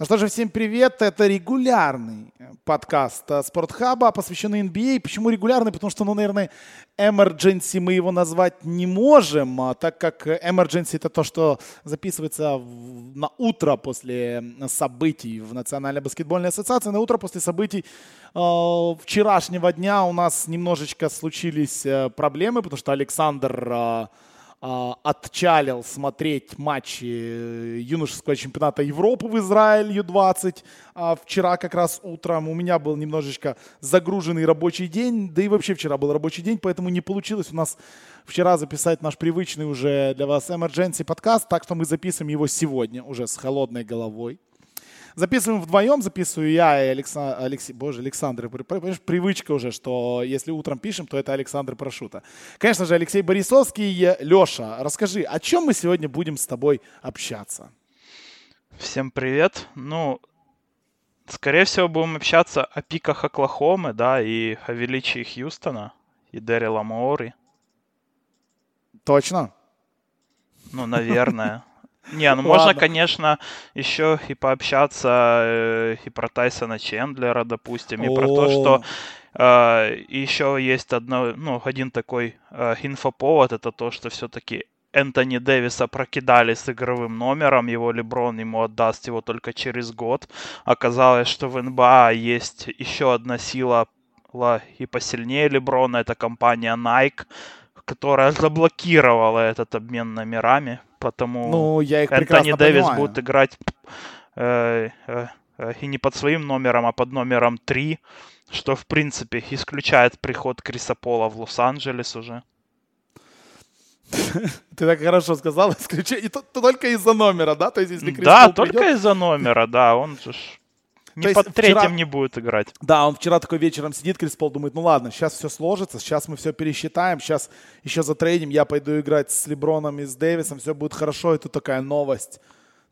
Ну что же, всем привет. Это регулярный подкаст э, Спортхаба, посвященный NBA. А. Почему регулярный? Потому что, ну, наверное, emergency мы его назвать не можем, а так как emergency это то, что записывается на утро после событий в Национальной баскетбольной ассоциации, на утро после событий э, вчерашнего дня у нас немножечко случились э, проблемы, потому что Александр э, отчалил смотреть матчи э, юношеского чемпионата Европы в Израиль Ю-20 а вчера как раз утром. У меня был немножечко загруженный рабочий день, да и вообще вчера был рабочий день, поэтому не получилось у нас вчера записать наш привычный уже для вас emergency подкаст, так что мы записываем его сегодня уже с холодной головой. Записываем вдвоем, записываю я и Александр, Алексей, боже, Александр, понимаешь, привычка уже, что если утром пишем, то это Александр Прошута. Конечно же, Алексей Борисовский. Леша, расскажи, о чем мы сегодня будем с тобой общаться? Всем привет. Ну, скорее всего, будем общаться о пиках Оклахомы, да, и о величии Хьюстона и Дэрила Моори. Точно? Ну, наверное. Не, ну можно, конечно, еще и пообщаться э, и про Тайсона Чендлера, допустим, и про то, что э, еще есть одно, ну, один такой э, инфоповод, это то, что все-таки Энтони Дэвиса прокидали с игровым номером, его Леброн ему отдаст его только через год. Оказалось, что в НБА есть еще одна сила и посильнее Леброна, это компания Nike, которая заблокировала этот обмен номерами, потому ну, я их Энтони Дэвис понимаю. будет играть э, э, э, и не под своим номером, а под номером 3, что, в принципе, исключает приход Криса Пола в Лос-Анджелес уже. Ты так хорошо сказал, исключение только из-за номера, да? То есть, если Крис Да, Пол только придет... из-за номера, да, он же не под третьим вчера... не будет играть. Да, он вчера такой вечером сидит, Крис Пол думает, ну ладно, сейчас все сложится, сейчас мы все пересчитаем, сейчас еще за трейдим я пойду играть с Леброном и с Дэвисом, все будет хорошо, и тут такая новость.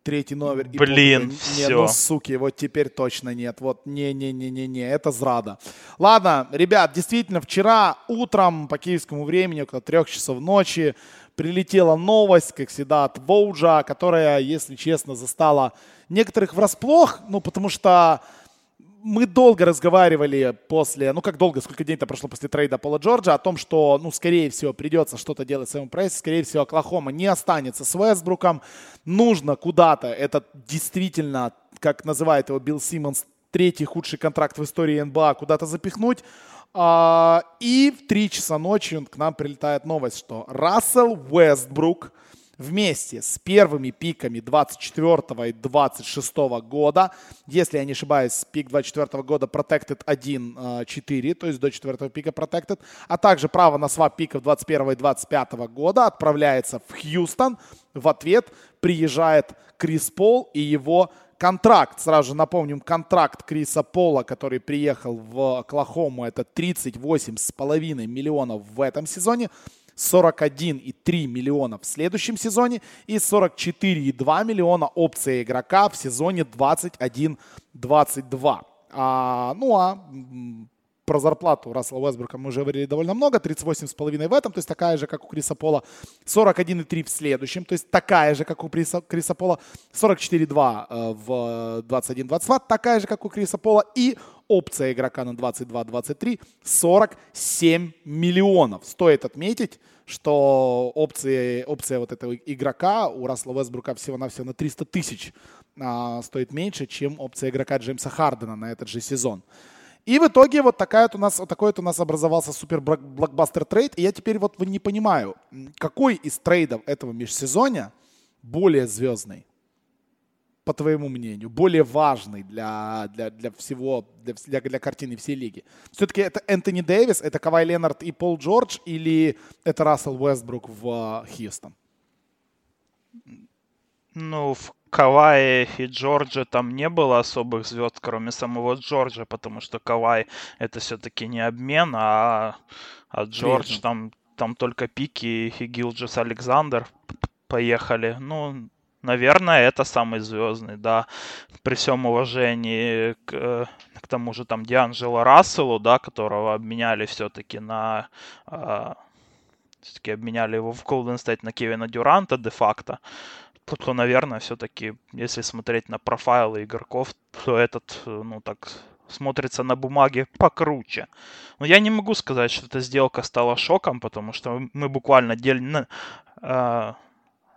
Третий номер. И Блин, Пол, все. Не, ну, суки, вот теперь точно нет. Вот не-не-не-не-не, это зрада. Ладно, ребят, действительно, вчера утром по киевскому времени, около трех часов ночи, прилетела новость, как всегда, от Воуджа, которая, если честно, застала некоторых врасплох, ну, потому что мы долго разговаривали после, ну как долго, сколько дней-то прошло после трейда Пола Джорджа, о том, что, ну, скорее всего, придется что-то делать в своем прессе, скорее всего, Оклахома не останется с Вестбруком, нужно куда-то, это действительно, как называет его Билл Симмонс, третий худший контракт в истории НБА, куда-то запихнуть, и в 3 часа ночи к нам прилетает новость, что Рассел Уэстбрук – вместе с первыми пиками 24 и 26 года, если я не ошибаюсь, пик 24 года Protected 1.4, то есть до 4 пика Protected, а также право на свап пиков 21 и 25 года отправляется в Хьюстон. В ответ приезжает Крис Пол и его контракт. Сразу же напомним, контракт Криса Пола, который приехал в Оклахому, это 38,5 миллионов в этом сезоне. 41,3 миллиона в следующем сезоне и 44,2 миллиона опция игрока в сезоне 21-22. А, ну а про зарплату Рассела Уэсбрука мы уже говорили довольно много, 38,5 в этом, то есть такая же, как у Криса Пола, 41,3 в следующем, то есть такая же, как у Криса, Криса Пола, 44,2 э, в 21-22, такая же, как у Криса Пола, и опция игрока на 22-23 47 миллионов. Стоит отметить, что опции, опция вот этого игрока у Рассела Уэсбрука всего-навсего на 300 тысяч а, стоит меньше, чем опция игрока Джеймса Хардена на этот же сезон. И в итоге вот, такая вот у нас, вот такой вот у нас образовался супер блокбастер трейд. И я теперь вот не понимаю, какой из трейдов этого межсезонья более звездный, по твоему мнению, более важный для, для, для всего, для, для, для картины всей лиги? Все-таки это Энтони Дэвис, это Кавай Ленард и Пол Джордж или это Рассел Уэстбрук в э, Хьюстон? Ну, в Кавае и Джорджа там не было особых звезд, кроме самого Джорджа, потому что Кавай это все-таки не обмен, а, а Джордж Приятно. там, там только Пики и Гилджис Александр поехали. Ну, наверное, это самый звездный, да. При всем уважении к, к тому же там Дианджело Расселу, да, которого обменяли все-таки на... Э, все-таки обменяли его в Golden State на Кевина Дюранта де-факто то, наверное, все-таки, если смотреть на профайлы игроков, то этот, ну так, смотрится на бумаге покруче. Но я не могу сказать, что эта сделка стала шоком, потому что мы буквально день, э,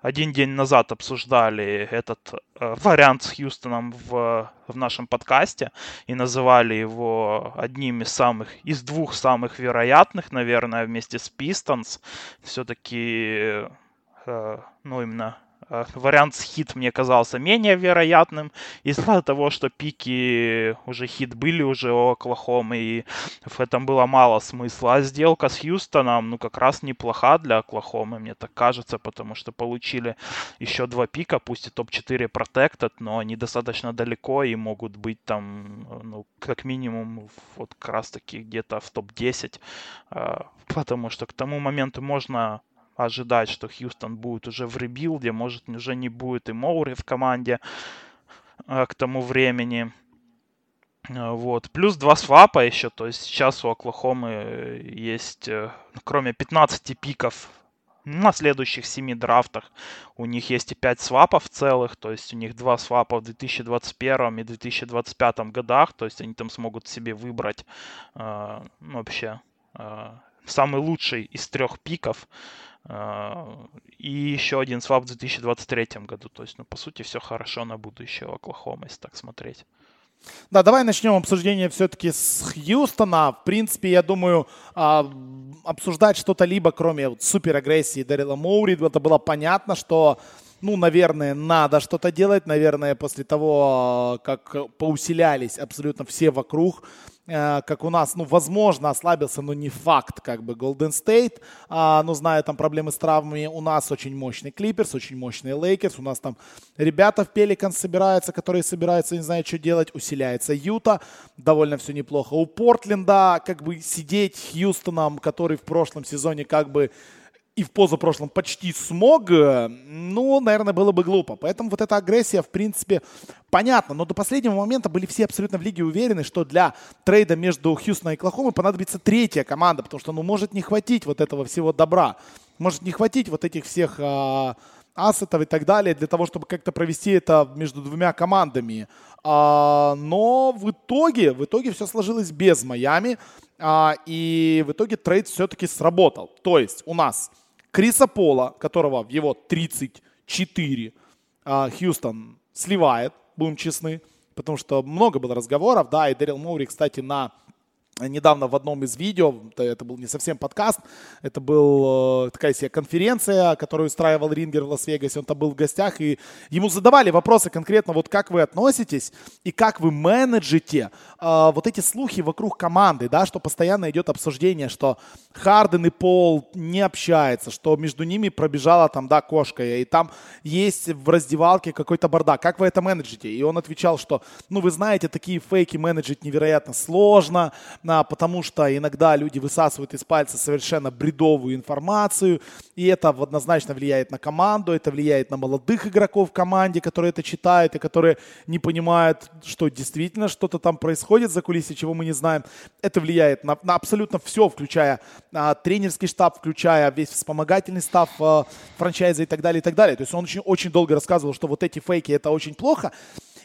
один день назад обсуждали этот э, вариант с Хьюстоном в, в нашем подкасте и называли его одним из самых, из двух самых вероятных, наверное, вместе с Пистонс. Все-таки, э, ну, именно Э, вариант с хит мне казался менее вероятным из-за того, что пики уже хит были уже у Оклахомы, и в этом было мало смысла. А сделка с Хьюстоном, ну, как раз неплоха для Оклахомы, мне так кажется, потому что получили еще два пика, пусть и топ-4 Protected, но они достаточно далеко и могут быть там, ну, как минимум, вот как раз таки где-то в топ-10, э, потому что к тому моменту можно ожидать, что Хьюстон будет уже в ребилде, может уже не будет и Моури в команде э, к тому времени. Э, вот. Плюс два свапа еще, то есть сейчас у Оклахомы есть, э, кроме 15 пиков на следующих семи драфтах у них есть и 5 свапов целых, то есть у них два свапа в 2021 и 2025 годах, то есть они там смогут себе выбрать э, вообще э, самый лучший из трех пиков. А, и еще один свап в 2023 году. То есть, ну, по сути, все хорошо на будущее Оклахома, если так смотреть. Да, давай начнем обсуждение все-таки с Хьюстона. В принципе, я думаю, а, обсуждать что-то либо, кроме суперагрессии Дарила Моури, это было понятно, что ну, наверное, надо что-то делать. Наверное, после того, как поусилялись абсолютно все вокруг, как у нас, ну, возможно, ослабился, но не факт, как бы Golden State, а, ну, зная там проблемы с травмами, у нас очень мощный Клиперс, очень мощный Лейкерс, у нас там ребята в Пеликан собираются, которые собираются, не знаю, что делать, усиляется Юта, довольно все неплохо. У Портленда, как бы, сидеть Хьюстоном, который в прошлом сезоне, как бы, и в позапрошлом почти смог, э, ну, наверное, было бы глупо. Поэтому вот эта агрессия, в принципе, понятна. Но до последнего момента были все абсолютно в лиге уверены, что для трейда между Хьюстоном и Клахомой понадобится третья команда, потому что, ну, может не хватить вот этого всего добра. Может не хватить вот этих всех а, ассетов и так далее для того, чтобы как-то провести это между двумя командами. А, но в итоге, в итоге все сложилось без Майами. А, и в итоге трейд все-таки сработал. То есть у нас Криса Пола, которого в его 34 а, Хьюстон сливает, будем честны, потому что много было разговоров, да, и Дэрил Моури, кстати, на недавно в одном из видео, это был не совсем подкаст, это был э, такая себе конференция, которую устраивал Рингер в Лас-Вегасе, он там был в гостях, и ему задавали вопросы конкретно, вот как вы относитесь и как вы менеджите э, вот эти слухи вокруг команды, да, что постоянно идет обсуждение, что Харден и Пол не общаются, что между ними пробежала там, да, кошка, и там есть в раздевалке какой-то бардак, как вы это менеджите? И он отвечал, что, ну, вы знаете, такие фейки менеджить невероятно сложно, потому что иногда люди высасывают из пальца совершенно бредовую информацию, и это однозначно влияет на команду, это влияет на молодых игроков в команде, которые это читают и которые не понимают, что действительно что-то там происходит за кулисами, чего мы не знаем. Это влияет на, на абсолютно все, включая а, тренерский штаб, включая весь вспомогательный став а, франчайза и так далее, и так далее. То есть он очень, очень долго рассказывал, что вот эти фейки это очень плохо.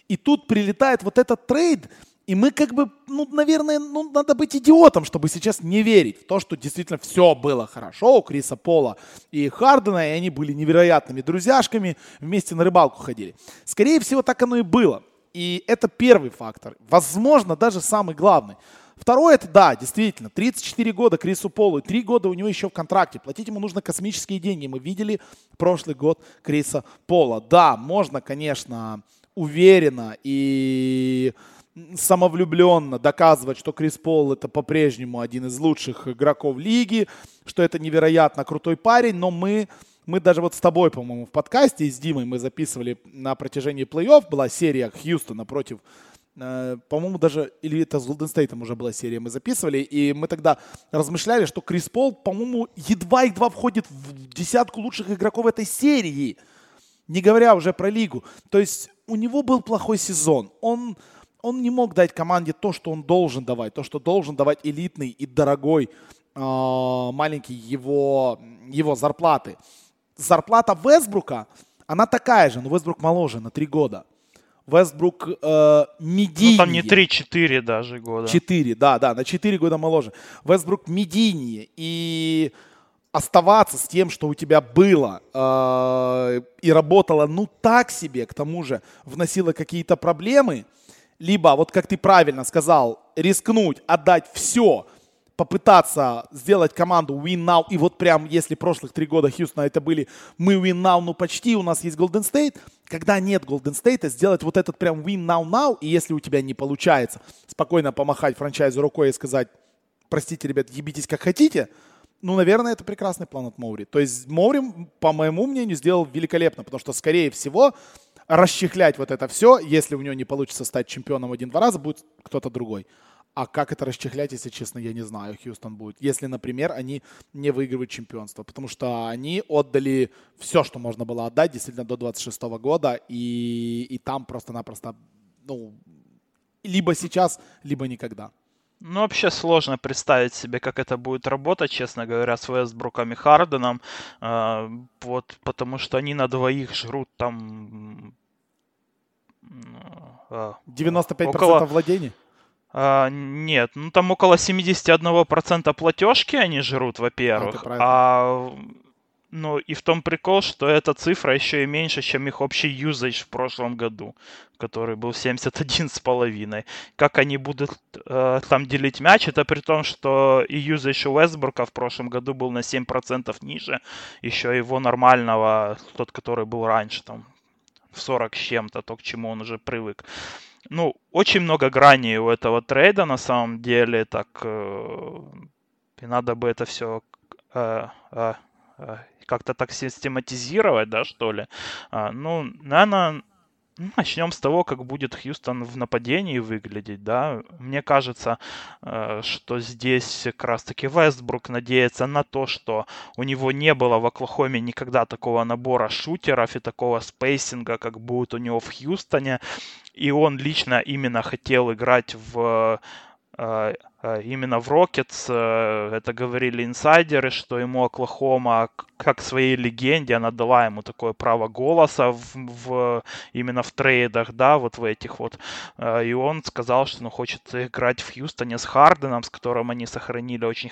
И тут прилетает вот этот трейд, и мы как бы, ну, наверное, ну, надо быть идиотом, чтобы сейчас не верить в то, что действительно все было хорошо у Криса Пола и Хардена, и они были невероятными друзьяшками, вместе на рыбалку ходили. Скорее всего, так оно и было. И это первый фактор. Возможно, даже самый главный. Второе, это да, действительно, 34 года Крису Полу, 3 года у него еще в контракте. Платить ему нужно космические деньги. Мы видели прошлый год Криса Пола. Да, можно, конечно, уверенно и самовлюбленно доказывать, что Крис Пол это по-прежнему один из лучших игроков лиги, что это невероятно крутой парень, но мы, мы даже вот с тобой, по-моему, в подкасте и с Димой мы записывали на протяжении плей-офф, была серия Хьюстона против э, по-моему, даже, или это с Голден Стейтом уже была серия, мы записывали, и мы тогда размышляли, что Крис Пол, по-моему, едва-едва входит в десятку лучших игроков этой серии, не говоря уже про лигу. То есть у него был плохой сезон, он он не мог дать команде то, что он должен давать, то, что должен давать элитный и дорогой э, маленький его, его зарплаты. Зарплата Весбрука, она такая же, но Вестбрук моложе на три года. Вестбрук э, медийнее. Ну, там не 3-4 даже года. 4, да, да, на 4 года моложе. Вестбрук медийнее. И оставаться с тем, что у тебя было э, и работало, ну, так себе, к тому же, вносило какие-то проблемы, либо, вот как ты правильно сказал, рискнуть, отдать все, попытаться сделать команду win now, и вот прям, если прошлых три года Хьюстона это были мы win now, ну почти, у нас есть Golden State, когда нет Golden State, сделать вот этот прям win now now, и если у тебя не получается, спокойно помахать франчайзу рукой и сказать, простите, ребят, ебитесь как хотите, ну, наверное, это прекрасный план от Моури. То есть Моури, по моему мнению, сделал великолепно, потому что, скорее всего, расчехлять вот это все, если у него не получится стать чемпионом один-два раза, будет кто-то другой. А как это расчехлять, если честно, я не знаю, Хьюстон будет. Если, например, они не выигрывают чемпионство. Потому что они отдали все, что можно было отдать, действительно, до 26 года. И, и там просто-напросто, ну, либо сейчас, либо никогда. Ну, вообще сложно представить себе, как это будет работать, честно говоря, с Вестбруком и Харденом. Э, вот, потому что они на двоих жрут там... Э, 95% около... владений? А, нет, ну там около 71% платежки они жрут, во-первых. А, а ну и в том прикол, что эта цифра еще и меньше, чем их общий юзаж в прошлом году, который был 71,5. Как они будут э, там делить мяч, это при том, что и юзаж у Вестбурга в прошлом году был на 7% ниже, еще его нормального, тот, который был раньше, там в 40 с чем-то, то, к чему он уже привык. Ну, очень много граней у этого трейда на самом деле, так э, и надо бы это все э, э, как-то так систематизировать, да, что ли. А, ну, наверное, ну, начнем с того, как будет Хьюстон в нападении выглядеть, да. Мне кажется, э, что здесь как раз-таки Вестбрук надеется на то, что у него не было в Оклахоме никогда такого набора шутеров и такого спейсинга, как будет у него в Хьюстоне. И он лично именно хотел играть в именно в Рокетс, э, это говорили инсайдеры, что ему Оклахома, как своей легенде, она дала ему такое право голоса в, в, именно в трейдах, да, вот в этих вот. Э, и он сказал, что он хочет играть в Хьюстоне с Харденом, с которым они сохранили очень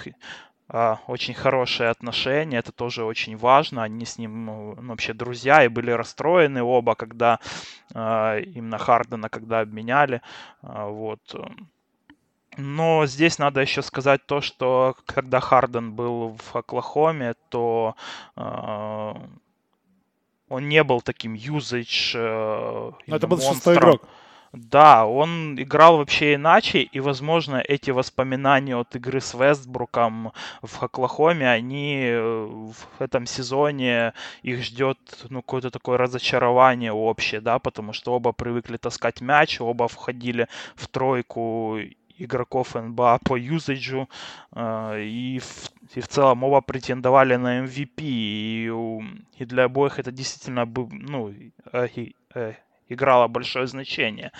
очень хорошие отношения, это тоже очень важно. Они с ним ну, вообще друзья и были расстроены оба, когда именно Хардена, когда обменяли. Вот. Но здесь надо еще сказать то, что когда Харден был в Оклахоме, то э, он не был таким юзач. Э, это был шестой игрок. Да, он играл вообще иначе, и, возможно, эти воспоминания от игры с Вестбруком в Оклахоме, они э, в этом сезоне их ждет ну, какое-то такое разочарование общее, да, потому что оба привыкли таскать мяч, оба входили в тройку игроков НБА по юзаджу, э, и в, и в целом оба претендовали на MVP, и, и для обоих это действительно ну, э, э, играло большое значение.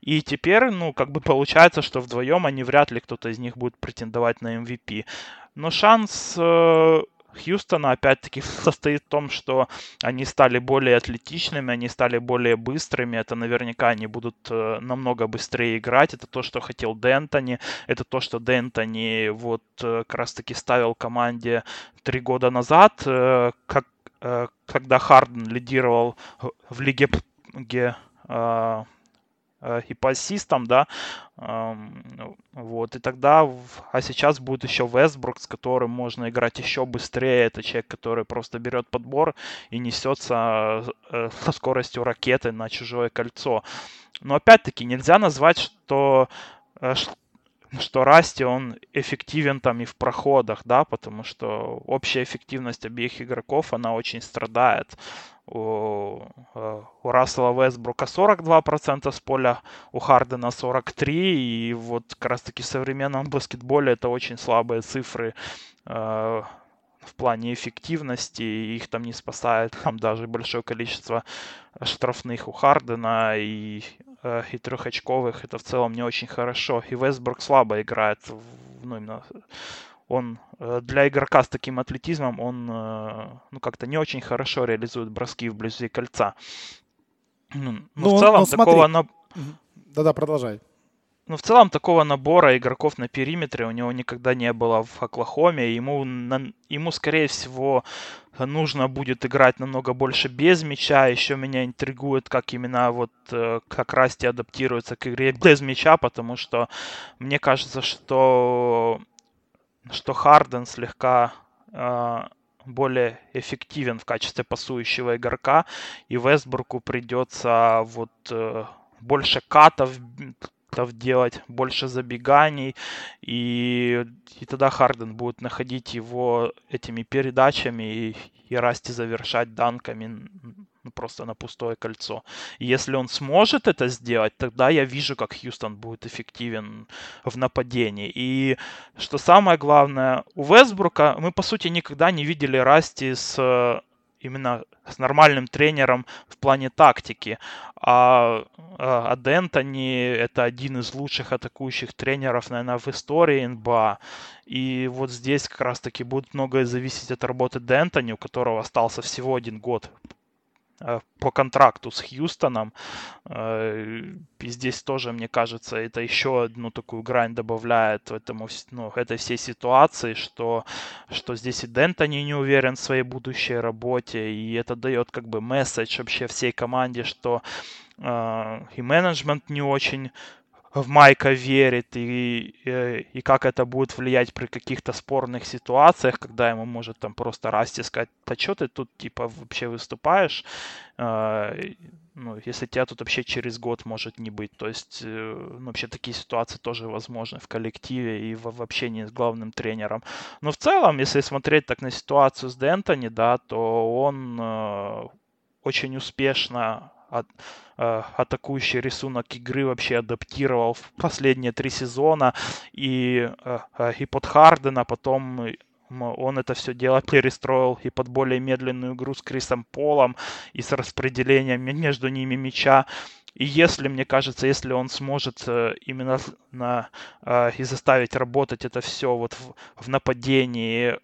И теперь, ну, как бы получается, что вдвоем они вряд ли кто-то из них будет претендовать на MVP. Но шанс Хьюстона, опять-таки, состоит в том, что они стали более атлетичными, они стали более быстрыми. Это наверняка они будут э, намного быстрее играть. Это то, что хотел Дентони. Это то, что Дентони вот э, как раз-таки ставил команде три года назад, э, как, когда Харден лидировал в лиге Э, и по ассистам, да, вот, и тогда, а сейчас будет еще Вестбрук, с которым можно играть еще быстрее, это человек, который просто берет подбор и несется э, со скоростью ракеты на чужое кольцо. Но опять-таки нельзя назвать, что э, что Расти, он эффективен там и в проходах, да, потому что общая эффективность обеих игроков, она очень страдает у, э, у Рассела Вестбрука 42% с поля, у Хардена 43%, и вот как раз таки в современном баскетболе это очень слабые цифры э, в плане эффективности, их там не спасает там даже большое количество штрафных у Хардена и, э, и трехочковых, это в целом не очень хорошо. И Вестбрук слабо играет, ну, именно он э, для игрока с таким атлетизмом, он ну, как-то не очень хорошо реализует броски вблизи кольца. Ну, ну, ну в целом ну, такого... На... Да-да, продолжай. Ну, в целом, такого набора игроков на периметре у него никогда не было в Оклахоме. Ему, на, ему скорее всего, нужно будет играть намного больше без мяча. Еще меня интригует, как именно вот э, как Расти адаптируется к игре без мяча, потому что мне кажется, что, что Харден слегка э, более эффективен в качестве пасующего игрока, и Вестбургу придется вот э, больше катов делать, больше забеганий, и, и тогда Харден будет находить его этими передачами и, и Расти завершать данками просто на пустое кольцо. И если он сможет это сделать, тогда я вижу, как Хьюстон будет эффективен в нападении. И что самое главное, у Вестбрука мы, по сути, никогда не видели Расти с именно с нормальным тренером в плане тактики. А, а Дентони это один из лучших атакующих тренеров, наверное, в истории НБА. И вот здесь как раз-таки будет многое зависеть от работы Дентони, у которого остался всего один год Э, по контракту с Хьюстоном. Э, и здесь тоже, мне кажется, это еще одну такую грань добавляет этому, ну, этой всей ситуации, что, что здесь и Дентони не уверен в своей будущей работе, и это дает как бы месседж вообще всей команде, что э, и менеджмент не очень в Майка верит и, и, и как это будет влиять при каких-то спорных ситуациях, когда ему может там просто Расти сказать, да что ты тут типа вообще выступаешь, э, ну, если тебя тут вообще через год может не быть. То есть э, ну, вообще такие ситуации тоже возможны в коллективе и в, в общении с главным тренером. Но в целом, если смотреть так на ситуацию с Дентони, да, то он э, очень успешно от, э, атакующий рисунок игры вообще адаптировал в последние три сезона и, э и под Хардена, потом он это все дело перестроил и под более медленную игру с Крисом Полом, и с распределением между ними мяча. И если, мне кажется, если он сможет именно на, и заставить работать это все вот в, в нападении,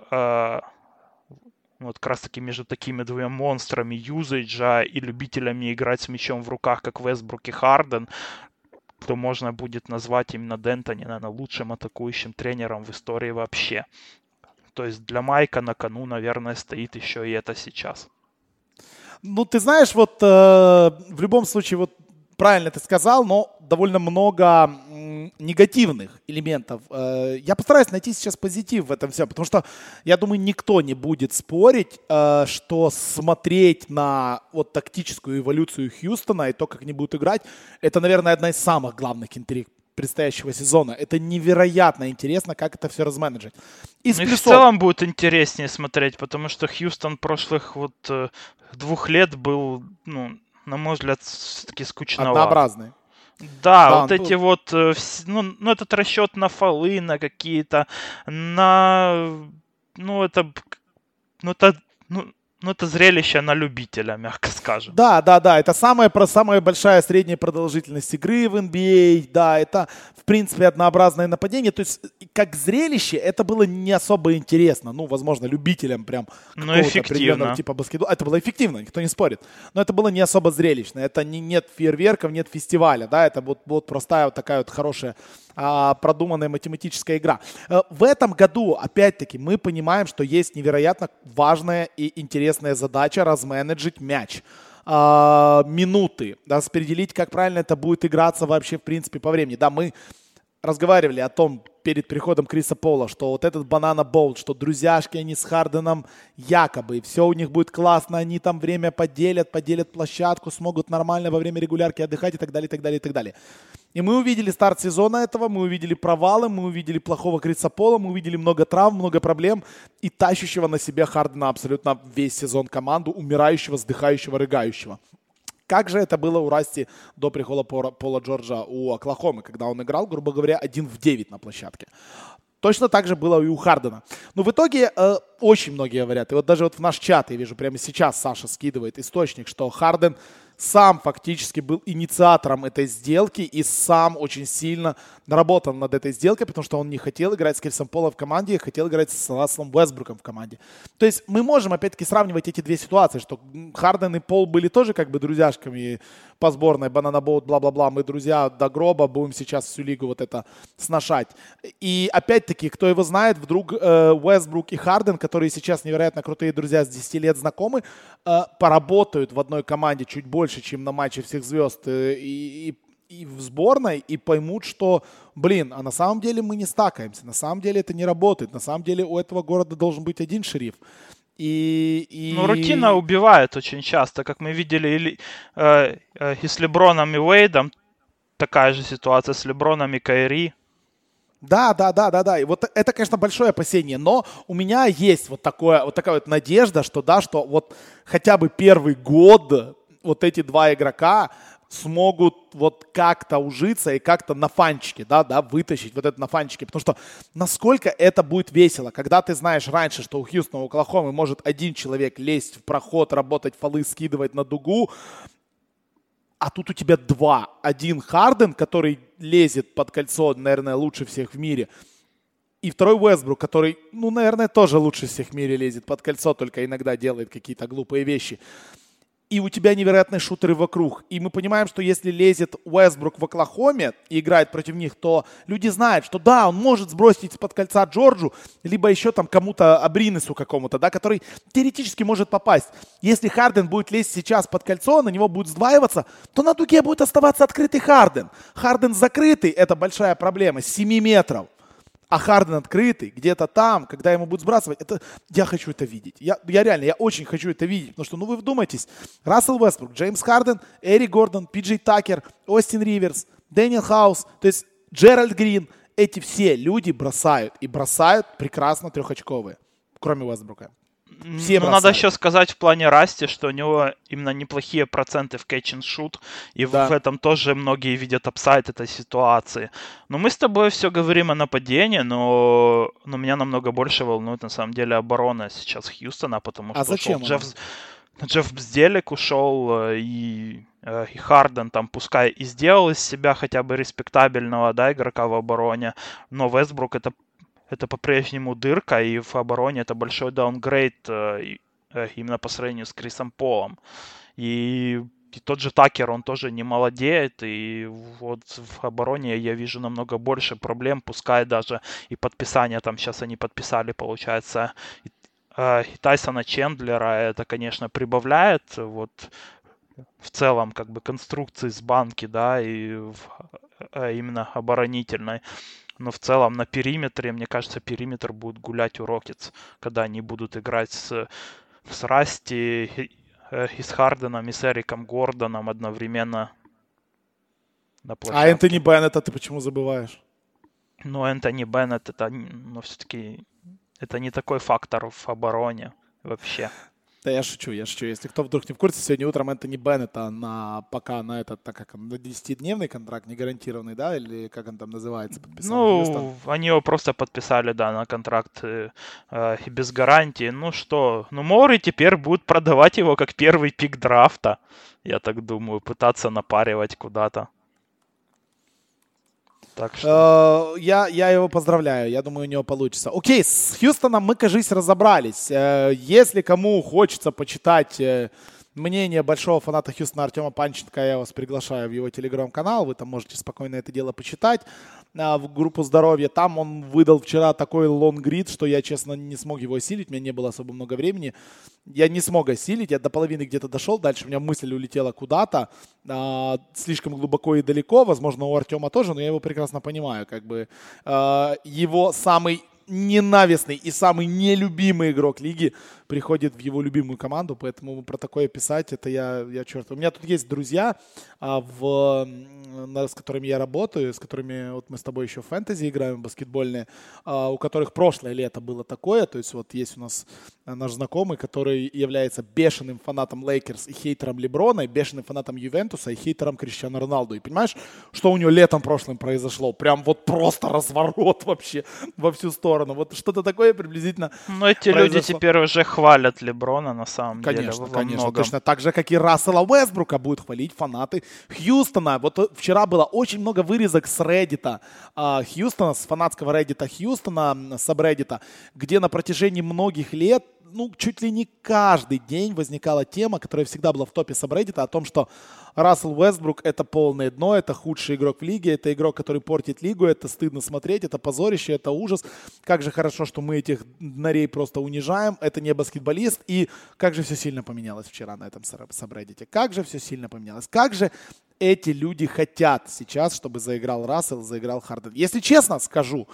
вот как раз таки между такими двумя монстрами юзейджа и любителями играть с мячом в руках, как Вестбрук и Харден, то можно будет назвать именно Дентони, наверное, лучшим атакующим тренером в истории вообще. То есть для Майка на кону, наверное, стоит еще и это сейчас. Ну, ты знаешь, вот э, в любом случае, вот правильно ты сказал, но довольно много негативных элементов. Э, я постараюсь найти сейчас позитив в этом всем, потому что я думаю, никто не будет спорить, э, что смотреть на вот тактическую эволюцию Хьюстона и то, как они будут играть, это, наверное, одна из самых главных интриг предстоящего сезона. Это невероятно интересно, как это все разменеджить. Из ну, плюсов... в целом будет интереснее смотреть, потому что Хьюстон прошлых вот э, двух лет был, ну, на мой взгляд, все-таки скучноват. Однообразный. Да, да, вот ну... эти вот, э, ну, ну, этот расчет на фолы, на какие-то, на, ну, это, ну, это, ну, ну, это зрелище на любителя, мягко скажем. Да, да, да. Это самая, самая большая средняя продолжительность игры в NBA. Да, это, в принципе, однообразное нападение. То есть, как зрелище, это было не особо интересно. Ну, возможно, любителям прям ну, эффективно. типа баскетбола. Это было эффективно, никто не спорит. Но это было не особо зрелищно. Это не, нет фейерверков, нет фестиваля. Да, это вот, вот простая вот такая вот хорошая а, продуманная математическая игра. Э, в этом году, опять-таки, мы понимаем, что есть невероятно важная и интересная задача разменеджить мяч а, минуты, распределить, как правильно это будет играться вообще, в принципе, по времени. Да, мы разговаривали о том перед приходом Криса Пола, что вот этот банана болт, что друзьяшки они с Харденом якобы, все у них будет классно, они там время поделят, поделят площадку, смогут нормально во время регулярки отдыхать и так далее, и так далее, и так далее. И мы увидели старт сезона этого, мы увидели провалы, мы увидели плохого Криса Пола, мы увидели много травм, много проблем и тащущего на себе Хардена абсолютно весь сезон команду, умирающего, сдыхающего, рыгающего. Как же это было у Расти до прихода Пола Джорджа у Оклахомы, когда он играл, грубо говоря, один в 9 на площадке. Точно так же было и у Хардена. Но в итоге э, очень многие говорят, и вот даже вот в наш чат я вижу прямо сейчас Саша скидывает источник, что Харден сам фактически был инициатором этой сделки и сам очень сильно наработал над этой сделкой, потому что он не хотел играть с Крисом Пола в команде, а хотел играть с Расселом Уэсбруком в команде. То есть мы можем опять-таки сравнивать эти две ситуации, что Харден и Пол были тоже как бы друзьяшками по сборной, Банана Боут, бла-бла-бла, мы друзья до гроба, будем сейчас всю лигу вот это сношать. И опять-таки, кто его знает, вдруг э, Уэсбрук и Харден, которые сейчас невероятно крутые друзья с 10 лет знакомы, э, поработают в одной команде чуть больше, чем на матче всех звезд, э, и, и и в сборной и поймут, что, блин, а на самом деле мы не стакаемся, на самом деле это не работает, на самом деле у этого города должен быть один шериф. И, и... Ну, рутина убивает очень часто, как мы видели или, э, э, и с Леброном и Уэйдом, такая же ситуация с Леброном и Кайри. Да, да, да, да, да. И вот это, конечно, большое опасение. Но у меня есть вот, такое, вот такая вот надежда, что да, что вот хотя бы первый год вот эти два игрока смогут вот как-то ужиться и как-то на фанчике, да, да, вытащить вот это на фанчике. Потому что насколько это будет весело, когда ты знаешь раньше, что у Хьюстона, у Оклахомы может один человек лезть в проход, работать фолы, скидывать на дугу, а тут у тебя два. Один Харден, который лезет под кольцо, наверное, лучше всех в мире, и второй Уэсбрук, который, ну, наверное, тоже лучше всех в мире лезет под кольцо, только иногда делает какие-то глупые вещи и у тебя невероятные шутеры вокруг. И мы понимаем, что если лезет Уэсбрук в Оклахоме и играет против них, то люди знают, что да, он может сбросить из-под кольца Джорджу, либо еще там кому-то, Абринесу какому-то, да, который теоретически может попасть. Если Харден будет лезть сейчас под кольцо, на него будет сдваиваться, то на дуге будет оставаться открытый Харден. Харден закрытый, это большая проблема, с 7 метров а Харден открытый, где-то там, когда ему будут сбрасывать, это, я хочу это видеть. Я, я реально, я очень хочу это видеть, потому что, ну, вы вдумайтесь, Рассел Вестбрук, Джеймс Харден, Эри Гордон, Пиджей Такер, Остин Риверс, Дэниел Хаус, то есть Джеральд Грин, эти все люди бросают, и бросают прекрасно трехочковые, кроме Вестбрука. Все ну, надо еще сказать в плане Расти, что у него именно неплохие проценты в catch and shoot, и да. в этом тоже многие видят upside этой ситуации. Но мы с тобой все говорим о нападении, но, но меня намного больше волнует на самом деле оборона сейчас Хьюстона, потому а что зачем Джефф, Джефф Бзделик ушел, э, и, э, и Харден там пускай и сделал из себя хотя бы респектабельного да, игрока в обороне, но Вестбрук это это по-прежнему дырка, и в обороне это большой даунгрейд э, э, именно по сравнению с Крисом Полом. И, и тот же Такер, он тоже не молодеет, и вот в обороне я вижу намного больше проблем, пускай даже и подписание, там сейчас они подписали, получается, и, э, Тайсона Чендлера, это, конечно, прибавляет, вот в целом как бы конструкции с банки, да, и в, именно оборонительной. Но в целом на периметре, мне кажется, периметр будет гулять у Рокетс, когда они будут играть с, с Расти, и, э, и с Харденом, и с Эриком Гордоном одновременно на площадке. А Энтони Беннета ты почему забываешь? Ну, Энтони Беннет это, ну, все-таки это не такой фактор в обороне вообще. Да я шучу, я шучу. Если кто вдруг не в курсе, сегодня утром Энтони Беннета на пока на этот, так как он на 10-дневный контракт, не гарантированный, да, или как он там называется, подписал? Ну, они его просто подписали, да, на контракт э, э, без гарантии. Ну что, ну Мори теперь будут продавать его как первый пик драфта, я так думаю, пытаться напаривать куда-то. Так что... Э, я, я его поздравляю. Я думаю, у него получится. Окей, с Хьюстоном мы, кажется, разобрались. Э, если кому хочется почитать э, мнение большого фаната Хьюстона Артема Панченко, я вас приглашаю в его телеграм-канал. Вы там можете спокойно это дело почитать. А, в группу здоровья. Там он выдал вчера такой лонгрид, что я, честно, не смог его осилить. У меня не было особо много времени. Я не смог осилить. Я до половины где-то дошел. Дальше у меня мысль улетела куда-то. А, слишком глубоко и далеко. Возможно, у Артема тоже, но я его прекрасно понимаю. Как бы а, его самый ненавистный и самый нелюбимый игрок лиги приходит в его любимую команду, поэтому про такое писать, это я, я черт. У меня тут есть друзья, а, в, с которыми я работаю, с которыми вот мы с тобой еще в фэнтези играем, баскетбольные, а, у которых прошлое лето было такое, то есть вот есть у нас наш знакомый, который является бешеным фанатом Лейкерс и хейтером Леброна, и бешеным фанатом Ювентуса и хейтером Криштиану Роналду. И понимаешь, что у него летом прошлым произошло? Прям вот просто разворот вообще во всю сторону. Вот что-то такое приблизительно Ну эти произошло. люди теперь уже хватит хвалят Леброна на самом конечно, деле. Конечно, конечно. Точно так же, как и Рассела Уэсбрука будут хвалить фанаты Хьюстона. Вот э, вчера было очень много вырезок с Reddit Хьюстона, с фанатского Reddit Хьюстона, с Reddit, где на протяжении многих лет ну, чуть ли не каждый день возникала тема, которая всегда была в топе сабреддита, о том, что Рассел Уэстбрук — это полное дно, это худший игрок в лиге, это игрок, который портит лигу, это стыдно смотреть, это позорище, это ужас. Как же хорошо, что мы этих днарей просто унижаем, это не баскетболист, и как же все сильно поменялось вчера на этом сабреддите. Как же все сильно поменялось. Как же эти люди хотят сейчас, чтобы заиграл Рассел, заиграл Харден. Если честно скажу,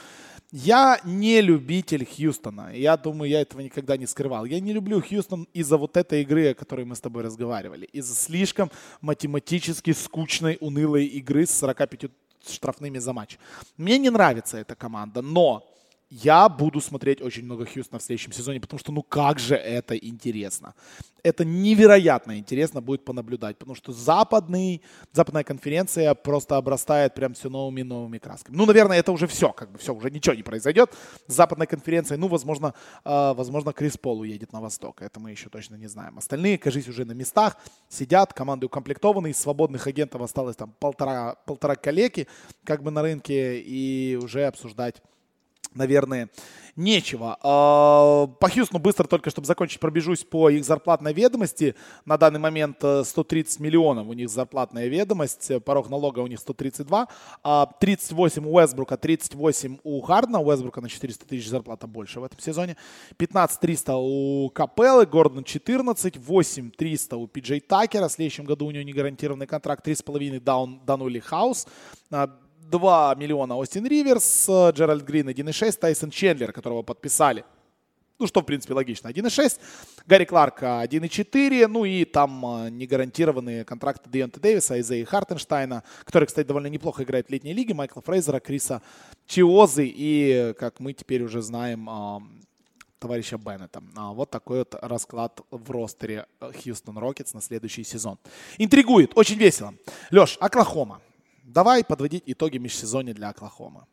я не любитель Хьюстона. Я думаю, я этого никогда не скрывал. Я не люблю Хьюстон из-за вот этой игры, о которой мы с тобой разговаривали. Из-за слишком математически скучной, унылой игры с 45 штрафными за матч. Мне не нравится эта команда, но я буду смотреть очень много Хьюстона в следующем сезоне, потому что ну как же это интересно. Это невероятно интересно будет понаблюдать, потому что западный, западная конференция просто обрастает прям все новыми новыми красками. Ну, наверное, это уже все, как бы все, уже ничего не произойдет с западной конференцией. Ну, возможно, э, возможно, Крис Пол уедет на восток, это мы еще точно не знаем. Остальные, кажись, уже на местах сидят, команды укомплектованы, из свободных агентов осталось там полтора, полтора коллеги как бы на рынке и уже обсуждать наверное, нечего. А, по Хьюстону быстро только, чтобы закончить, пробежусь по их зарплатной ведомости. На данный момент 130 э, миллионов у них зарплатная ведомость, порог налога у них 132. 38 а, у Уэсбрука, 38 у Хардна. У Уэсбрука на 400 тысяч зарплата больше в этом сезоне. 15 300 у Капеллы, Гордон 14, 8 300 у Пиджей Такера. В следующем году у него не гарантированный контракт, 3,5 даун, Данули Хаус. 2 миллиона Остин Риверс, Джеральд Грин 1,6, Тайсон Чендлер, которого подписали. Ну, что, в принципе, логично. 1,6. Гарри Кларк 1,4. Ну и там а, негарантированные контракты Дейонта Дэвиса, Айзеи Хартенштайна, который, кстати, довольно неплохо играет в летней лиге, Майкла Фрейзера, Криса Чиозы и, как мы теперь уже знаем, товарища Беннета. А вот такой вот расклад в ростере Хьюстон Рокетс на следующий сезон. Интригует, очень весело. Леш, Оклахома. Давай подводить итоги межсезонья для Оклахомы.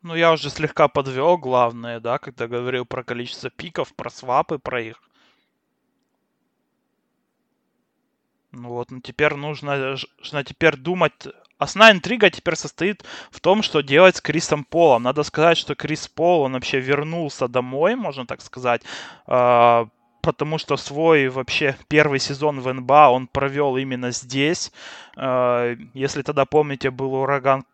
Ну, я уже слегка подвел главное, да, когда говорил про количество пиков, про свапы, про их. Ну вот, ну теперь нужно, нужно теперь думать. Основная интрига теперь состоит в том, что делать с Крисом Полом. Надо сказать, что Крис Пол, он вообще вернулся домой, можно так сказать. А, потому что свой вообще первый сезон в НБА он провел именно здесь. Э, если тогда помните, был ураган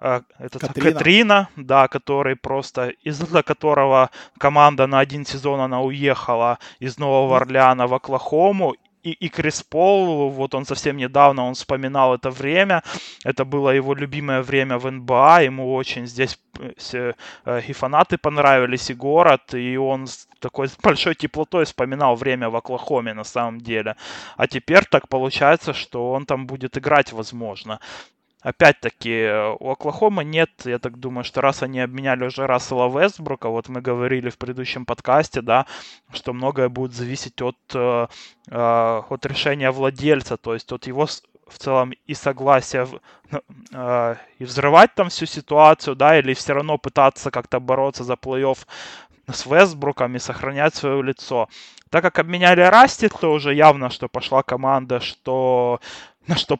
э, этот Катрина. Катрина, да, который просто из-за которого команда на один сезон она уехала из Нового Орлеана в Оклахому, и, и Крис Пол, вот он совсем недавно, он вспоминал это время, это было его любимое время в НБА, ему очень здесь э, и фанаты понравились, и город, и он с такой большой теплотой вспоминал время в Оклахоме на самом деле. А теперь так получается, что он там будет играть, возможно. Опять-таки, у Оклахомы нет, я так думаю, что раз они обменяли уже Рассела Вестбрука, вот мы говорили в предыдущем подкасте, да, что многое будет зависеть от, э, э, от решения владельца, то есть от его в целом и согласия ну, э, и взрывать там всю ситуацию, да, или все равно пытаться как-то бороться за плей-офф с Вестбруком и сохранять свое лицо. Так как обменяли Расти, то уже явно, что пошла команда, что, на что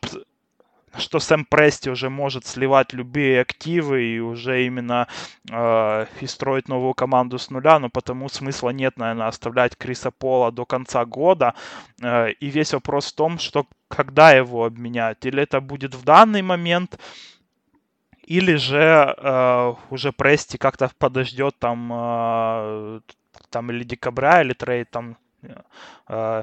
что Сэм Прести уже может сливать любые активы и уже именно э, и строить новую команду с нуля, но потому смысла нет, наверное, оставлять Криса Пола до конца года. Э, и весь вопрос в том, что когда его обменять. Или это будет в данный момент, или же э, уже Прести как-то подождет там, э, там или декабря, или трейд там э,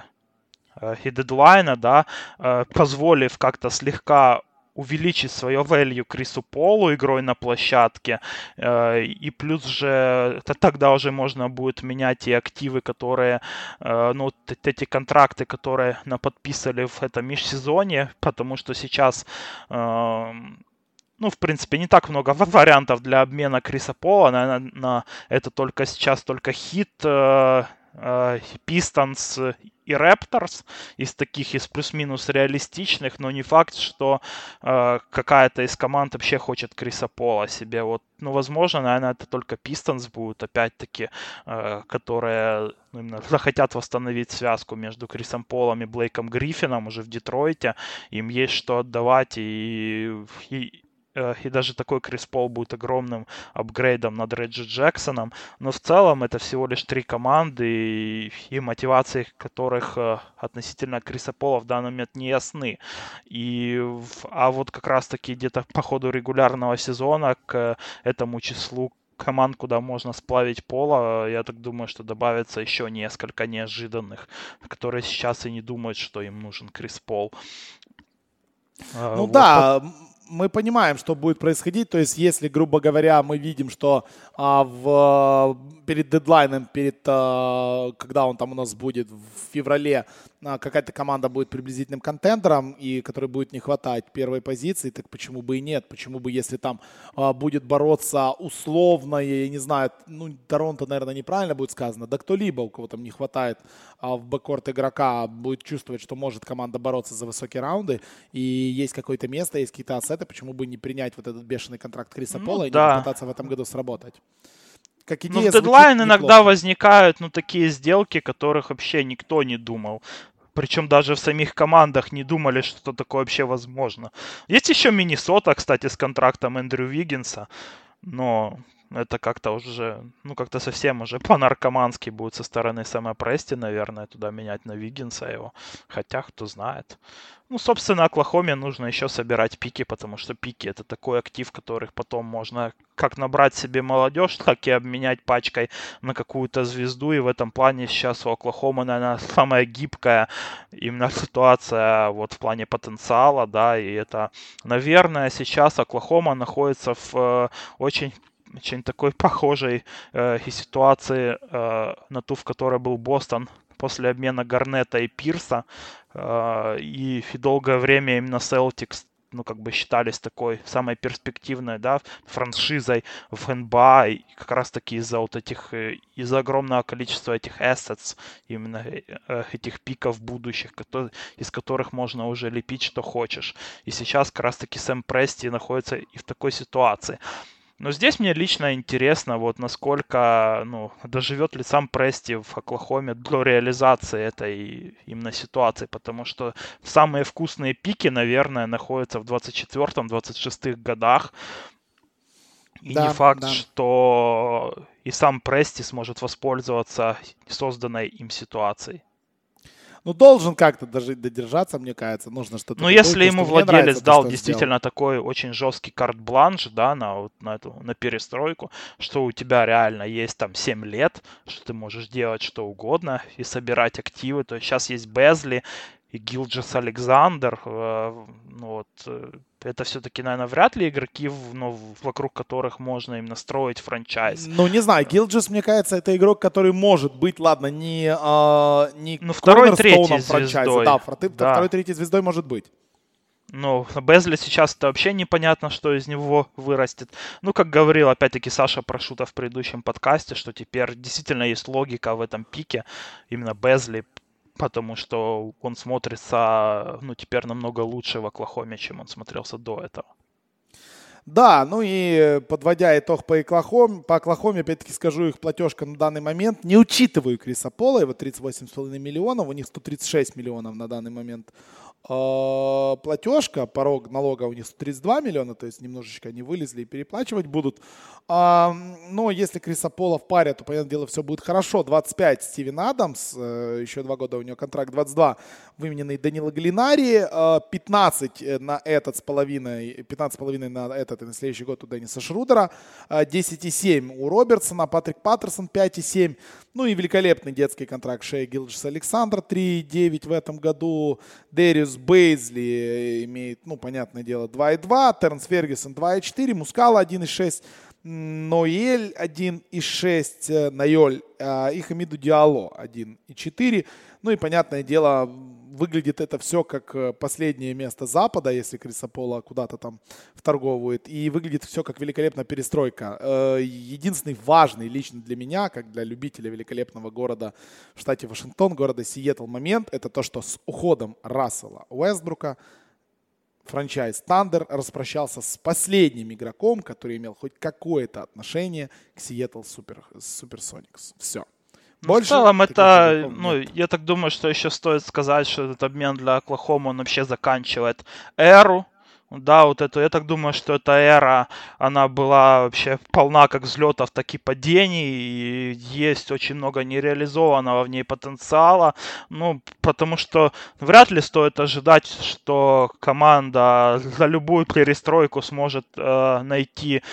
и дедлайна, да, э, позволив как-то слегка увеличить свое value Крису Полу игрой на площадке. Э, и плюс же тогда уже можно будет менять и активы, которые, ну, эти контракты, которые подписали в этом межсезонье, потому что сейчас ну, в принципе, не так много вариантов для обмена Криса Пола. Наверное, на это только сейчас только хит Пистонс и Raptors из таких, из плюс-минус реалистичных, но не факт, что э, какая-то из команд вообще хочет Криса Пола себе. Вот, ну, возможно, наверное, это только Пистонс будут, опять-таки, э, которые ну, именно захотят восстановить связку между Крисом Полом и Блейком Гриффином уже в Детройте. Им есть что отдавать, и, и Э, и даже такой Крис Пол будет огромным апгрейдом над Реджи Джексоном. Но в целом это всего лишь три команды, и, и мотивации которых э, относительно Криса Пола в данный момент не ясны. И, а вот как раз-таки где-то по ходу регулярного сезона к этому числу команд, куда можно сплавить пола, я так думаю, что добавится еще несколько неожиданных, которые сейчас и не думают, что им нужен Крис Пол. Э, ну вот да, мы понимаем, что будет происходить. То есть, если, грубо говоря, мы видим, что а, в, перед дедлайном, перед, а, когда он там у нас будет в феврале, а, какая-то команда будет приблизительным контендером, и которой будет не хватать первой позиции, так почему бы и нет? Почему бы, если там а, будет бороться условно, я не знаю, ну, Торонто, наверное, неправильно будет сказано, да кто-либо, у кого там не хватает в бэккорт игрока, будет чувствовать, что может команда бороться за высокие раунды, и есть какое-то место, есть какие-то ассеты, почему бы не принять вот этот бешеный контракт Криса ну, Пола и да. не попытаться в этом году сработать? Как идея Ну, в дедлайн иногда возникают, ну, такие сделки, которых вообще никто не думал. Причем даже в самих командах не думали, что такое вообще возможно. Есть еще Миннесота, кстати, с контрактом Эндрю Виггинса. Но это как-то уже, ну, как-то совсем уже по-наркомански будет со стороны Сэма Прести, наверное, туда менять на Виггинса его. Хотя, кто знает. Ну, собственно, Оклахоме нужно еще собирать пики, потому что пики это такой актив, которых потом можно как набрать себе молодежь, так и обменять пачкой на какую-то звезду. И в этом плане сейчас у Оклахомы, наверное, самая гибкая именно ситуация вот в плане потенциала, да, и это, наверное, сейчас Оклахома находится в э, очень очень такой похожей э, ситуации э, на ту, в которой был Бостон после обмена Гарнета и Пирса. Э, и долгое время именно Селтикс ну, как бы считались такой самой перспективной, да, франшизой в НБА, и как раз-таки из-за вот этих, э, из-за огромного количества этих assets, именно э, этих пиков будущих, которые, из которых можно уже лепить, что хочешь. И сейчас как раз-таки Сэм Прести находится и в такой ситуации. Но здесь мне лично интересно, вот насколько, ну, доживет ли сам Прести в Оклахоме до реализации этой именно ситуации, потому что самые вкусные пики, наверное, находятся в 24-26 годах. И да, не факт, да. что и сам Прести сможет воспользоваться созданной им ситуацией ну, должен как-то даже додержаться, мне кажется, нужно что-то... Ну, если ему владелец дал действительно сделал. такой очень жесткий карт-бланш, да, на, вот, на, эту, на перестройку, что у тебя реально есть там 7 лет, что ты можешь делать что угодно и собирать активы, то есть сейчас есть Безли, и Гилджес Александр, э, ну, вот, э, это все-таки, наверное, вряд ли игроки, ну, вокруг которых можно именно строить франчайз. Ну, не знаю, Гилджес, мне кажется, это игрок, который может быть, ладно, не, а, не ну, второй, третий звездой. Да, да, второй, третий звездой может быть. Ну, Безли сейчас это вообще непонятно, что из него вырастет. Ну, как говорил, опять-таки, Саша Прошута в предыдущем подкасте, что теперь действительно есть логика в этом пике. Именно Безли потому что он смотрится, ну, теперь намного лучше в Оклахоме, чем он смотрелся до этого. Да, ну и подводя итог по Оклахоме, по Оклахоме, опять-таки скажу, их платежка на данный момент, не учитываю Криса Пола, его 38,5 миллионов, у них 136 миллионов на данный момент платежка, порог налога у них 32 миллиона, то есть немножечко они вылезли и переплачивать будут. А, но если Криса Пола в паре, то, понятное дело, все будет хорошо. 25 Стивен Адамс, э, еще два года у него контракт, 22 вымененный Данила Галинари, 15 э, на этот с половиной, 15 с половиной на этот и на следующий год у Денниса Шрудера, 10,7 у Робертсона, Патрик Паттерсон 5,7, ну и великолепный детский контракт Шея Гилджис Александр 3,9 в этом году, Дэриус Бейзли имеет, ну, понятное дело, 2,2, Тернс Фергюсон 2,4, Мускала 1,6, Ноэль 1,6, Найоль и Хамиду Диало 1,4. Ну и, понятное дело, выглядит это все как э, последнее место Запада, если Криса Пола куда-то там вторговывает, и выглядит все как великолепная перестройка. Э, единственный важный лично для меня, как для любителя великолепного города в штате Вашингтон, города Сиэтл момент, это то, что с уходом Рассела Уэстбрука франчайз Thunder распрощался с последним игроком, который имел хоть какое-то отношение к Seattle Super, Supersonics. Все. Больше в целом это, ну, я так думаю, что еще стоит сказать, что этот обмен для Оклахомы, он вообще заканчивает эру, да, вот эту, я так думаю, что эта эра, она была вообще полна как взлетов, так и падений, и есть очень много нереализованного в ней потенциала, ну, потому что вряд ли стоит ожидать, что команда за любую перестройку сможет э, найти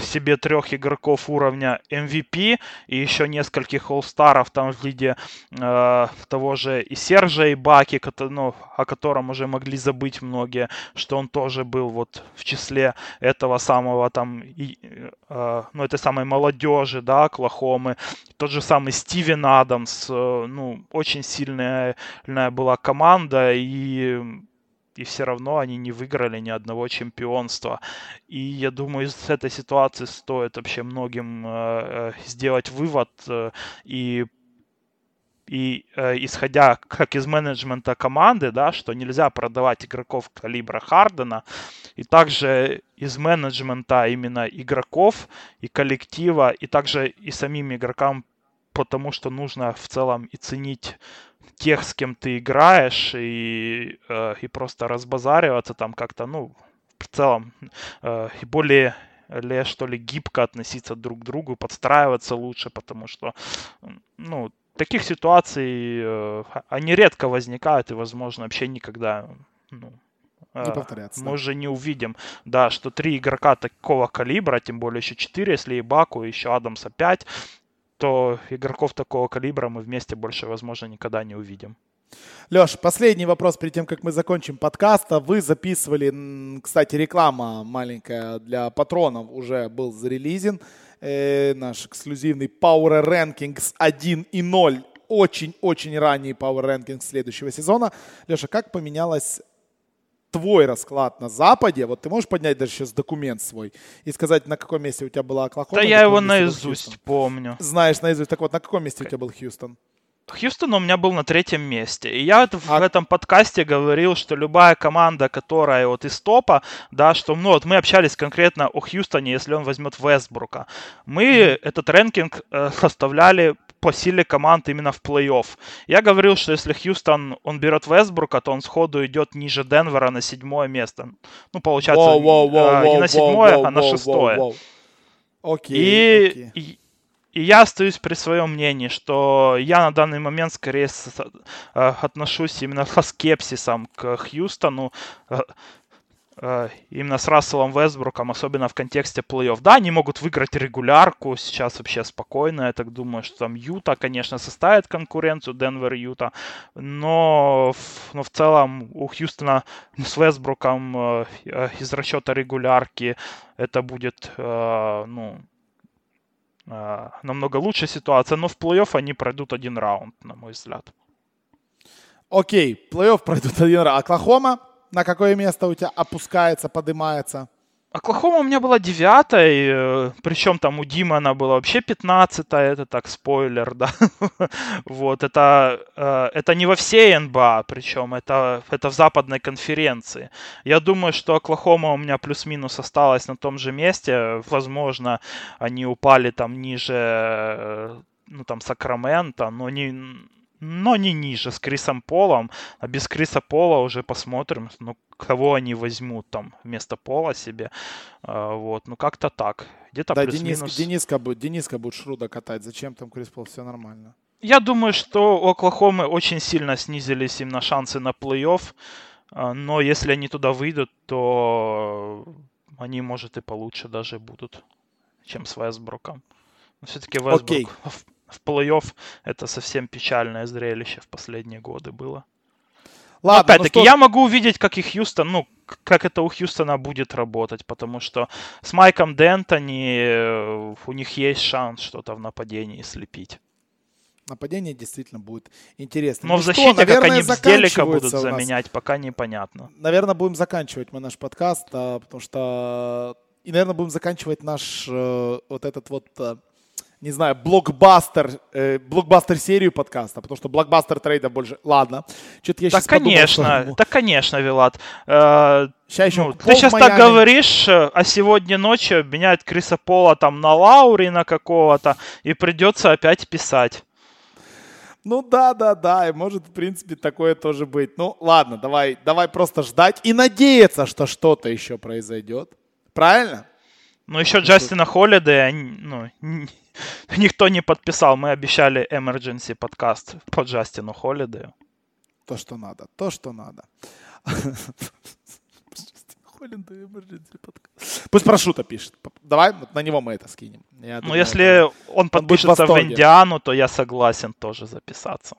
себе трех игроков уровня MVP и еще нескольких олл-старов там в виде э, того же и Сержа и Баки, ну, о котором уже могли забыть многие, что он тоже был вот в числе этого самого там, и, э, ну, этой самой молодежи, да, Оклахомы. Тот же самый Стивен Адамс, э, ну, очень сильная была команда и и все равно они не выиграли ни одного чемпионства. И я думаю, из этой ситуации стоит вообще многим э, э сделать вывод э, и и э, исходя как из менеджмента команды, да, что нельзя продавать игроков калибра Хардена, и также из менеджмента именно игроков и коллектива, и также и самим игрокам, потому что нужно в целом и ценить тех, с кем ты играешь, и, э, и просто разбазариваться там как-то, ну, в целом, э, и более ли, что ли, гибко относиться друг к другу, подстраиваться лучше, потому что, ну, таких ситуаций, э, они редко возникают, и, возможно, вообще никогда, ну, не повторяться. Мы уже не увидим, да, что три игрока такого калибра, тем более еще четыре, если и Баку, еще Адамса пять, то игроков такого калибра мы вместе больше, возможно, никогда не увидим. Леш, последний вопрос перед тем, как мы закончим подкаст. Вы записывали, кстати, реклама маленькая для патронов уже был зарелизен. Э, наш эксклюзивный Power Rankings 1 и 0. Очень-очень ранний Power Rankings следующего сезона. Леша, как поменялась твой расклад на Западе, вот ты можешь поднять даже сейчас документ свой и сказать, на каком месте у тебя была Оклахома? Да я его наизусть помню. Знаешь наизусть. Так вот, на каком месте у тебя был Хьюстон? Хьюстон у меня был на третьем месте. И я в а... этом подкасте говорил, что любая команда, которая вот из топа, да, что, ну, вот мы общались конкретно о Хьюстоне, если он возьмет Вестбрука. Мы mm-hmm. этот рэнкинг э, составляли по силе команд именно в плей-офф. Я говорил, что если Хьюстон, он берет Вестбрука, то он сходу идет ниже Денвера на седьмое место. Ну, получается, wow, wow, wow, не на седьмое, а на шестое. Окей, и, и, и я остаюсь при своем мнении, что я на данный момент скорее э, отношусь именно со скепсисом к Хьюстону. Э, именно с Расселом Вестбруком, особенно в контексте плей-офф. Да, они могут выиграть регулярку, сейчас вообще спокойно, я так думаю, что там Юта, конечно, составит конкуренцию, Денвер и Юта, но, но в целом у Хьюстона с Вестбруком э, э, из расчета регулярки это будет, ну, намного лучшая ситуация, но в плей-офф они пройдут один раунд, на мой взгляд. Окей, плей-офф пройдут один раунд. Оклахома на какое место у тебя опускается, поднимается? Оклахома у меня была девятой, э, причем там у Димы она была вообще пятнадцатая, это так спойлер, да. вот, это, э, это не во всей НБА, причем это, это в западной конференции. Я думаю, что Оклахома у меня плюс-минус осталась на том же месте, возможно, они упали там ниже, э, ну там Сакрамента, но не но не ниже, с Крисом Полом. А без Криса Пола уже посмотрим, ну, кого они возьмут там вместо Пола себе. А, вот, ну, как-то так. Где-то да, Денис, Дениска, будет, Дениска будет Шруда катать. Зачем там Крис Пол? Все нормально. Я думаю, что у Оклахомы очень сильно снизились именно шансы на плей-офф. А, но если они туда выйдут, то они, может, и получше даже будут, чем с Вестбруком. Все-таки Вестбрук okay в плей-офф это совсем печальное зрелище в последние годы было. Ладно, опять-таки, что... я могу увидеть, как и Хьюстон, ну, как это у Хьюстона будет работать, потому что с Майком Д'Антони э, у них есть шанс что-то в нападении слепить. нападение действительно будет интересно. Но ну в защите, что, наверное, как они Безделика будут заменять, пока непонятно. Наверное, будем заканчивать мы наш подкаст, а, потому что... И, наверное, будем заканчивать наш э, вот этот вот э, не знаю, блокбастер, э, блокбастер серию подкаста, потому что блокбастер трейда больше. Ладно. Что-то я да, сейчас конечно, подумал, что... да, конечно, Вилат. Э, сейчас еще ну, ты сейчас так говоришь, э, а сегодня ночью меняют Криса Пола там на Лаури на какого-то, и придется опять писать. Ну да, да, да, и может, в принципе, такое тоже быть. Ну ладно, давай, давай просто ждать и надеяться, что что-то еще произойдет. Правильно? Ну еще Джастина Холлиде, ну, Никто не подписал. Мы обещали emergency подкаст по Джастину Холлидею. То, что надо. То, что надо. Пусть про Шута пишет. Давай вот на него мы это скинем. Я ну, если он подпишется он в, в Индиану, то я согласен тоже записаться.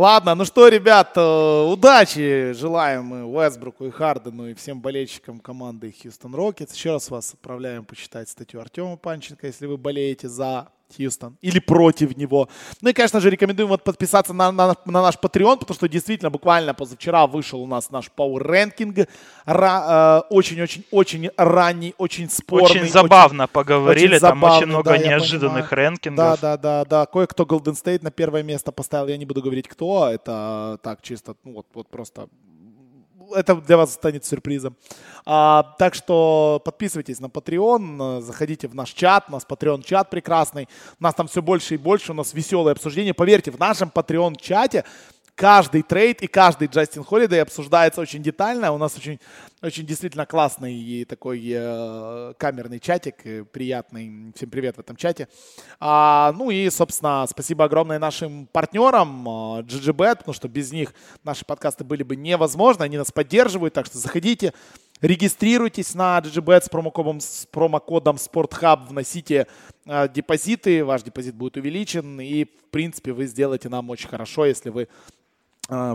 Ладно, ну что, ребят, э, удачи желаем мы Уэсбруку и Хардену и всем болельщикам команды Хьюстон Рокетс. Еще раз вас отправляем почитать статью Артема Панченко, если вы болеете за Хьюстон или против него. Ну и, конечно же, рекомендуем вот подписаться на, на, на наш Patreon, потому что действительно буквально позавчера вышел у нас наш Power Ranking. Э, очень-очень-очень ранний, очень спорный. Очень забавно очень, поговорили, очень там очень много да, неожиданных рэнкингов. Да, да, да, да. Кое-кто Golden State на первое место поставил, я не буду говорить кто, это так чисто, ну вот, вот просто это для вас станет сюрпризом. А, так что подписывайтесь на Patreon, заходите в наш чат, у нас Patreon чат прекрасный, у нас там все больше и больше, у нас веселые обсуждения. Поверьте, в нашем Patreon чате каждый трейд и каждый Джастин Холидей обсуждается очень детально. У нас очень, очень действительно классный и такой э, камерный чатик, приятный. Всем привет в этом чате. А, ну и, собственно, спасибо огромное нашим партнерам э, GGBet, потому что без них наши подкасты были бы невозможны. Они нас поддерживают, так что заходите, Регистрируйтесь на GGBet с промокодом, с промокодом SportHub, вносите э, депозиты, ваш депозит будет увеличен, и, в принципе, вы сделаете нам очень хорошо, если вы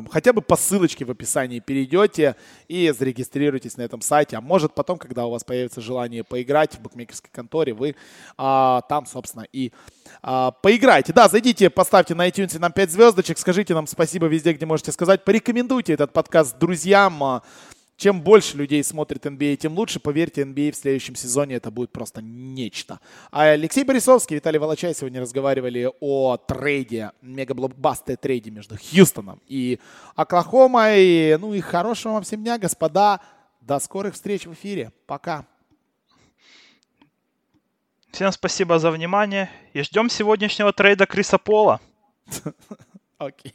хотя бы по ссылочке в описании перейдете и зарегистрируйтесь на этом сайте. А может потом, когда у вас появится желание поиграть в букмекерской конторе, вы а, там, собственно, и а, поиграйте. Да, зайдите, поставьте на iTunes нам 5 звездочек, скажите нам спасибо везде, где можете сказать. Порекомендуйте этот подкаст друзьям. А, чем больше людей смотрит NBA, тем лучше. Поверьте, NBA в следующем сезоне это будет просто нечто. А Алексей Борисовский Виталий Волочай сегодня разговаривали о трейде, мегаблокбасте трейде между Хьюстоном и Оклахомой. Ну и хорошего вам всем дня, господа. До скорых встреч в эфире. Пока. Всем спасибо за внимание и ждем сегодняшнего трейда Криса Пола. Окей.